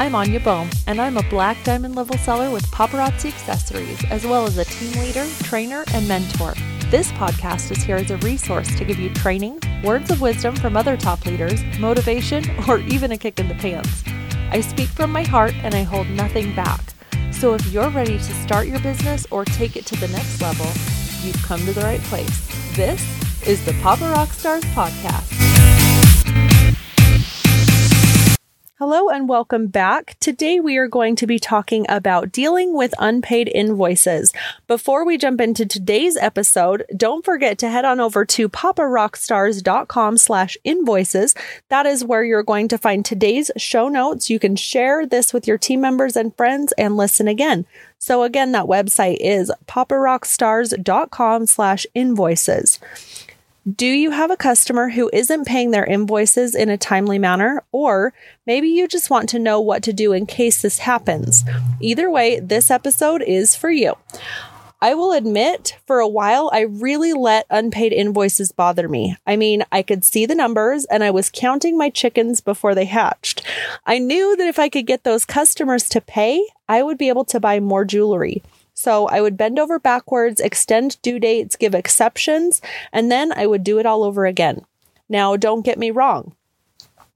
I'm Anya Bohm, and I'm a black diamond level seller with Paparazzi Accessories, as well as a team leader, trainer, and mentor. This podcast is here as a resource to give you training, words of wisdom from other top leaders, motivation, or even a kick in the pants. I speak from my heart and I hold nothing back. So if you're ready to start your business or take it to the next level, you've come to the right place. This is the Papa Rock Stars Podcast. Hello and welcome back. Today we are going to be talking about dealing with unpaid invoices. Before we jump into today's episode, don't forget to head on over to paparockstars.com slash invoices. That is where you're going to find today's show notes. You can share this with your team members and friends and listen again. So again, that website is paparockstars.com slash invoices. Do you have a customer who isn't paying their invoices in a timely manner? Or maybe you just want to know what to do in case this happens. Either way, this episode is for you. I will admit, for a while, I really let unpaid invoices bother me. I mean, I could see the numbers and I was counting my chickens before they hatched. I knew that if I could get those customers to pay, I would be able to buy more jewelry. So I would bend over backwards, extend due dates, give exceptions, and then I would do it all over again. Now, don't get me wrong.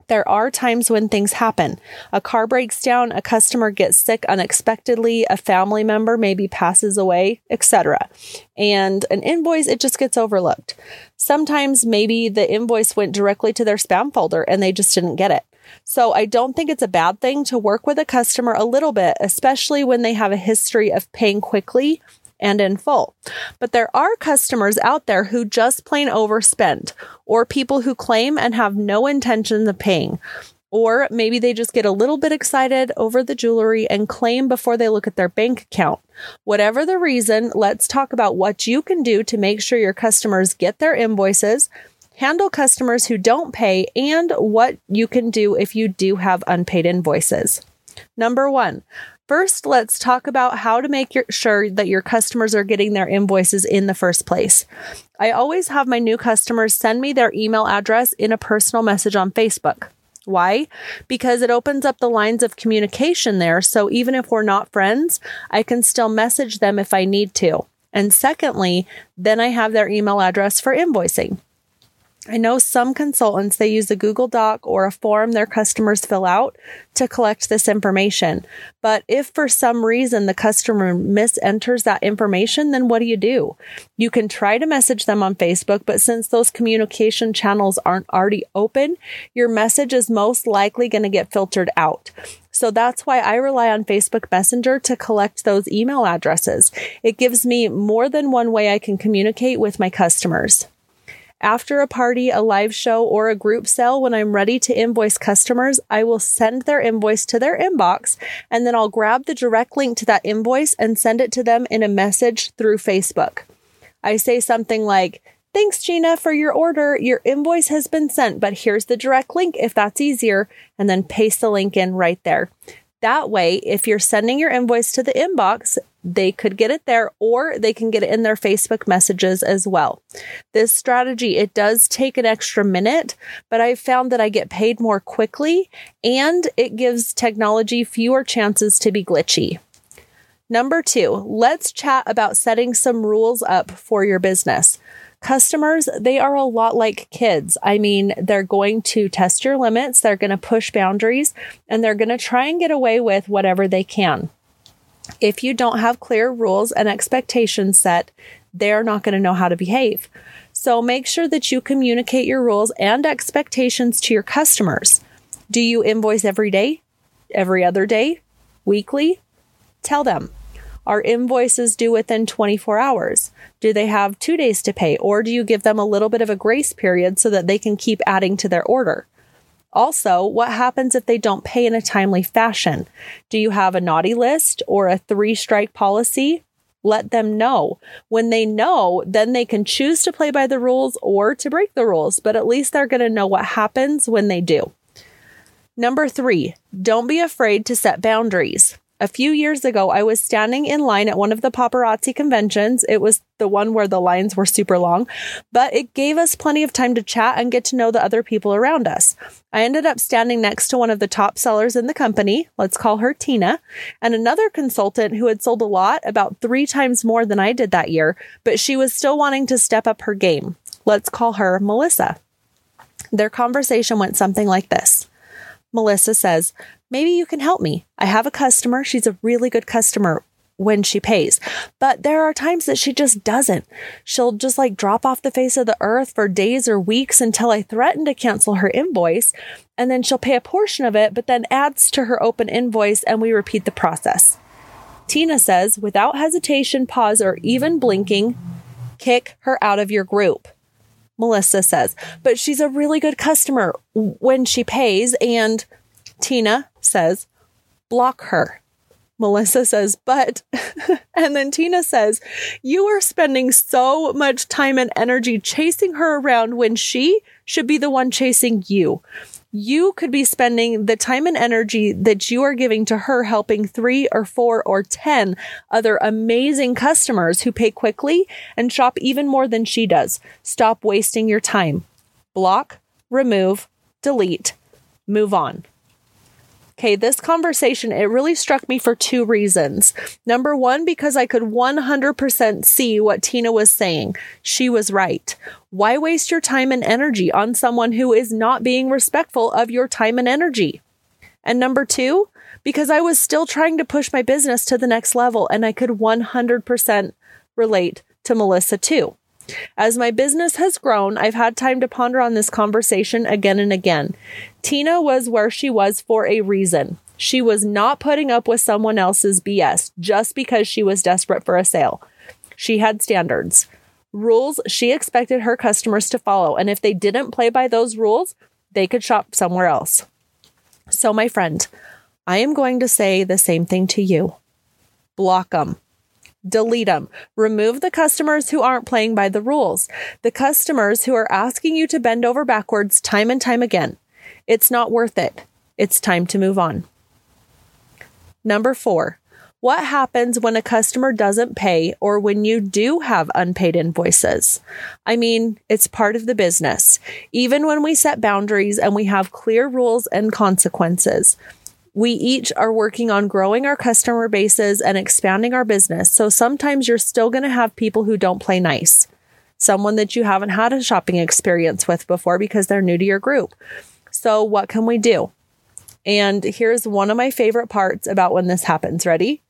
There are times when things happen. A car breaks down, a customer gets sick unexpectedly, a family member maybe passes away, etc. And an invoice, it just gets overlooked. Sometimes maybe the invoice went directly to their spam folder and they just didn't get it. So I don't think it's a bad thing to work with a customer a little bit, especially when they have a history of paying quickly and in full. But there are customers out there who just plain overspend, or people who claim and have no intention of paying. Or maybe they just get a little bit excited over the jewelry and claim before they look at their bank account. Whatever the reason, let's talk about what you can do to make sure your customers get their invoices handle customers who don't pay, and what you can do if you do have unpaid invoices. Number one, first, let's talk about how to make sure that your customers are getting their invoices in the first place. I always have my new customers send me their email address in a personal message on Facebook. Why? Because it opens up the lines of communication there. So even if we're not friends, I can still message them if I need to. And secondly, then I have their email address for invoicing. I know some consultants, they use a Google Doc or a form their customers fill out to collect this information. But if for some reason the customer misenters that information, then what do you do? You can try to message them on Facebook, but since those communication channels aren't already open, your message is most likely going to get filtered out. So that's why I rely on Facebook Messenger to collect those email addresses. It gives me more than one way I can communicate with my customers. After a party, a live show, or a group sale, when I'm ready to invoice customers, I will send their invoice to their inbox and then I'll grab the direct link to that invoice and send it to them in a message through Facebook. I say something like, Thanks, Gina, for your order. Your invoice has been sent, but here's the direct link if that's easier, and then paste the link in right there. That way, if you're sending your invoice to the inbox, they could get it there or they can get it in their Facebook messages as well. This strategy, it does take an extra minute, but I've found that I get paid more quickly and it gives technology fewer chances to be glitchy. Number two, let's chat about setting some rules up for your business. Customers, they are a lot like kids. I mean, they're going to test your limits, they're going to push boundaries, and they're going to try and get away with whatever they can. If you don't have clear rules and expectations set, they're not going to know how to behave. So make sure that you communicate your rules and expectations to your customers. Do you invoice every day? Every other day? Weekly? Tell them. Are invoices due within 24 hours? Do they have two days to pay? Or do you give them a little bit of a grace period so that they can keep adding to their order? Also, what happens if they don't pay in a timely fashion? Do you have a naughty list or a three strike policy? Let them know. When they know, then they can choose to play by the rules or to break the rules, but at least they're going to know what happens when they do. Number three, don't be afraid to set boundaries. A few years ago, I was standing in line at one of the paparazzi conventions. It was the one where the lines were super long, but it gave us plenty of time to chat and get to know the other people around us. I ended up standing next to one of the top sellers in the company, let's call her Tina, and another consultant who had sold a lot, about three times more than I did that year, but she was still wanting to step up her game. Let's call her Melissa. Their conversation went something like this. Melissa says, Maybe you can help me. I have a customer. She's a really good customer when she pays. But there are times that she just doesn't. She'll just like drop off the face of the earth for days or weeks until I threaten to cancel her invoice. And then she'll pay a portion of it, but then adds to her open invoice and we repeat the process. Tina says, without hesitation, pause, or even blinking, kick her out of your group. Melissa says, but she's a really good customer when she pays. And Tina says, block her. Melissa says, but, and then Tina says, you are spending so much time and energy chasing her around when she should be the one chasing you. You could be spending the time and energy that you are giving to her helping three or four or 10 other amazing customers who pay quickly and shop even more than she does. Stop wasting your time. Block, remove, delete, move on. Okay, this conversation, it really struck me for two reasons. Number one, because I could 100% see what Tina was saying. She was right. Why waste your time and energy on someone who is not being respectful of your time and energy? And number two, because I was still trying to push my business to the next level and I could 100% relate to Melissa too. As my business has grown, I've had time to ponder on this conversation again and again. Tina was where she was for a reason. She was not putting up with someone else's BS just because she was desperate for a sale. She had standards, rules she expected her customers to follow. And if they didn't play by those rules, they could shop somewhere else. So, my friend, I am going to say the same thing to you block them delete them. Remove the customers who aren't playing by the rules. The customers who are asking you to bend over backwards time and time again. It's not worth it. It's time to move on. Number four, what happens when a customer doesn't pay or when you do have unpaid invoices? I mean, it's part of the business. Even when we set boundaries and we have clear rules and consequences, we each are working on growing our customer bases and expanding our business. So sometimes you're still going to have people who don't play nice. Someone that you haven't had a shopping experience with before because they're new to your group. So what can we do? And here's one of my favorite parts about when this happens. Ready?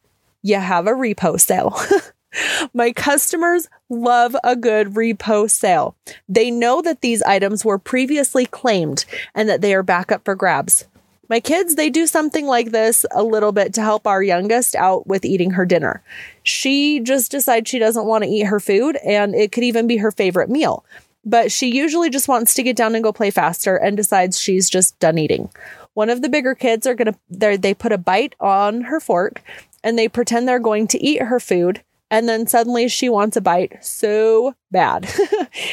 You have a repo sale. My customers love a good repo sale. They know that these items were previously claimed and that they are back up for grabs. My kids, they do something like this a little bit to help our youngest out with eating her dinner. She just decides she doesn't want to eat her food, and it could even be her favorite meal. But she usually just wants to get down and go play faster and decides she's just done eating. One of the bigger kids are going to, they put a bite on her fork and they pretend they're going to eat her food. And then suddenly she wants a bite so bad.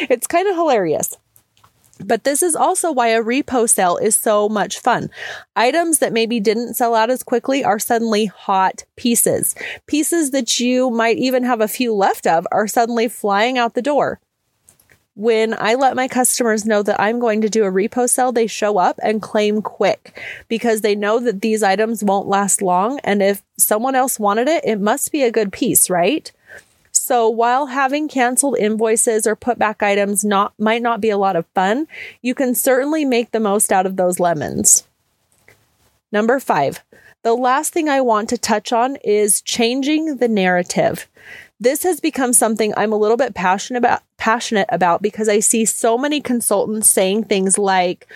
it's kind of hilarious. But this is also why a repo sale is so much fun. Items that maybe didn't sell out as quickly are suddenly hot pieces. Pieces that you might even have a few left of are suddenly flying out the door. When I let my customers know that I'm going to do a repo sale, they show up and claim quick because they know that these items won't last long. And if someone else wanted it, it must be a good piece, right? So while having canceled invoices or put back items not might not be a lot of fun, you can certainly make the most out of those lemons. Number 5. The last thing I want to touch on is changing the narrative. This has become something I'm a little bit passionate about passionate about because I see so many consultants saying things like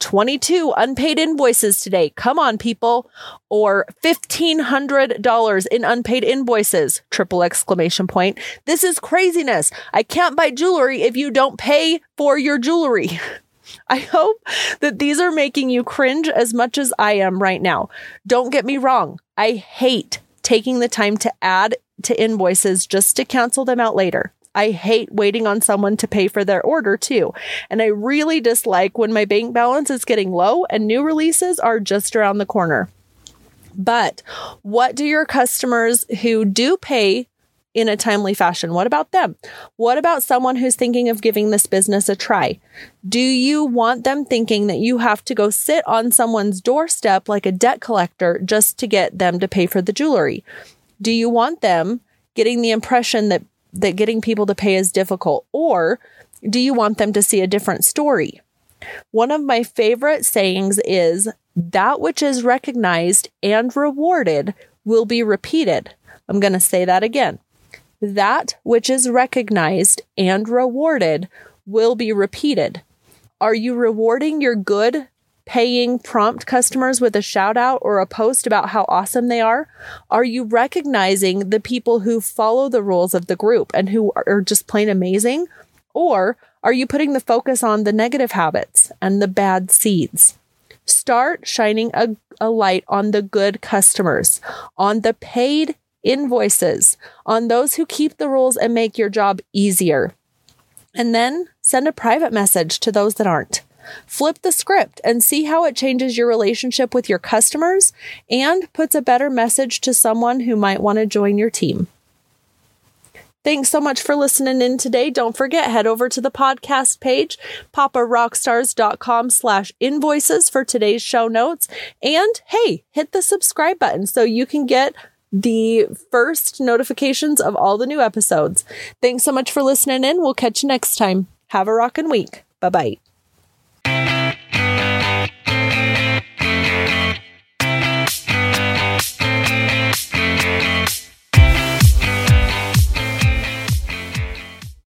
22 unpaid invoices today. Come on people or $1500 in unpaid invoices. Triple exclamation point. This is craziness. I can't buy jewelry if you don't pay for your jewelry. I hope that these are making you cringe as much as I am right now. Don't get me wrong. I hate taking the time to add to invoices just to cancel them out later. I hate waiting on someone to pay for their order too. And I really dislike when my bank balance is getting low and new releases are just around the corner. But what do your customers who do pay in a timely fashion? What about them? What about someone who's thinking of giving this business a try? Do you want them thinking that you have to go sit on someone's doorstep like a debt collector just to get them to pay for the jewelry? Do you want them getting the impression that that getting people to pay is difficult or do you want them to see a different story? One of my favorite sayings is that which is recognized and rewarded will be repeated. I'm going to say that again. That which is recognized and rewarded will be repeated. Are you rewarding your good, paying, prompt customers with a shout out or a post about how awesome they are? Are you recognizing the people who follow the rules of the group and who are just plain amazing? Or are you putting the focus on the negative habits and the bad seeds? Start shining a, a light on the good customers, on the paid invoices, on those who keep the rules and make your job easier. And then send a private message to those that aren't. Flip the script and see how it changes your relationship with your customers and puts a better message to someone who might want to join your team. Thanks so much for listening in today. Don't forget, head over to the podcast page, paparockstars.com slash invoices for today's show notes. And hey, hit the subscribe button so you can get the first notifications of all the new episodes. Thanks so much for listening in. We'll catch you next time. Have a rockin' week. Bye bye.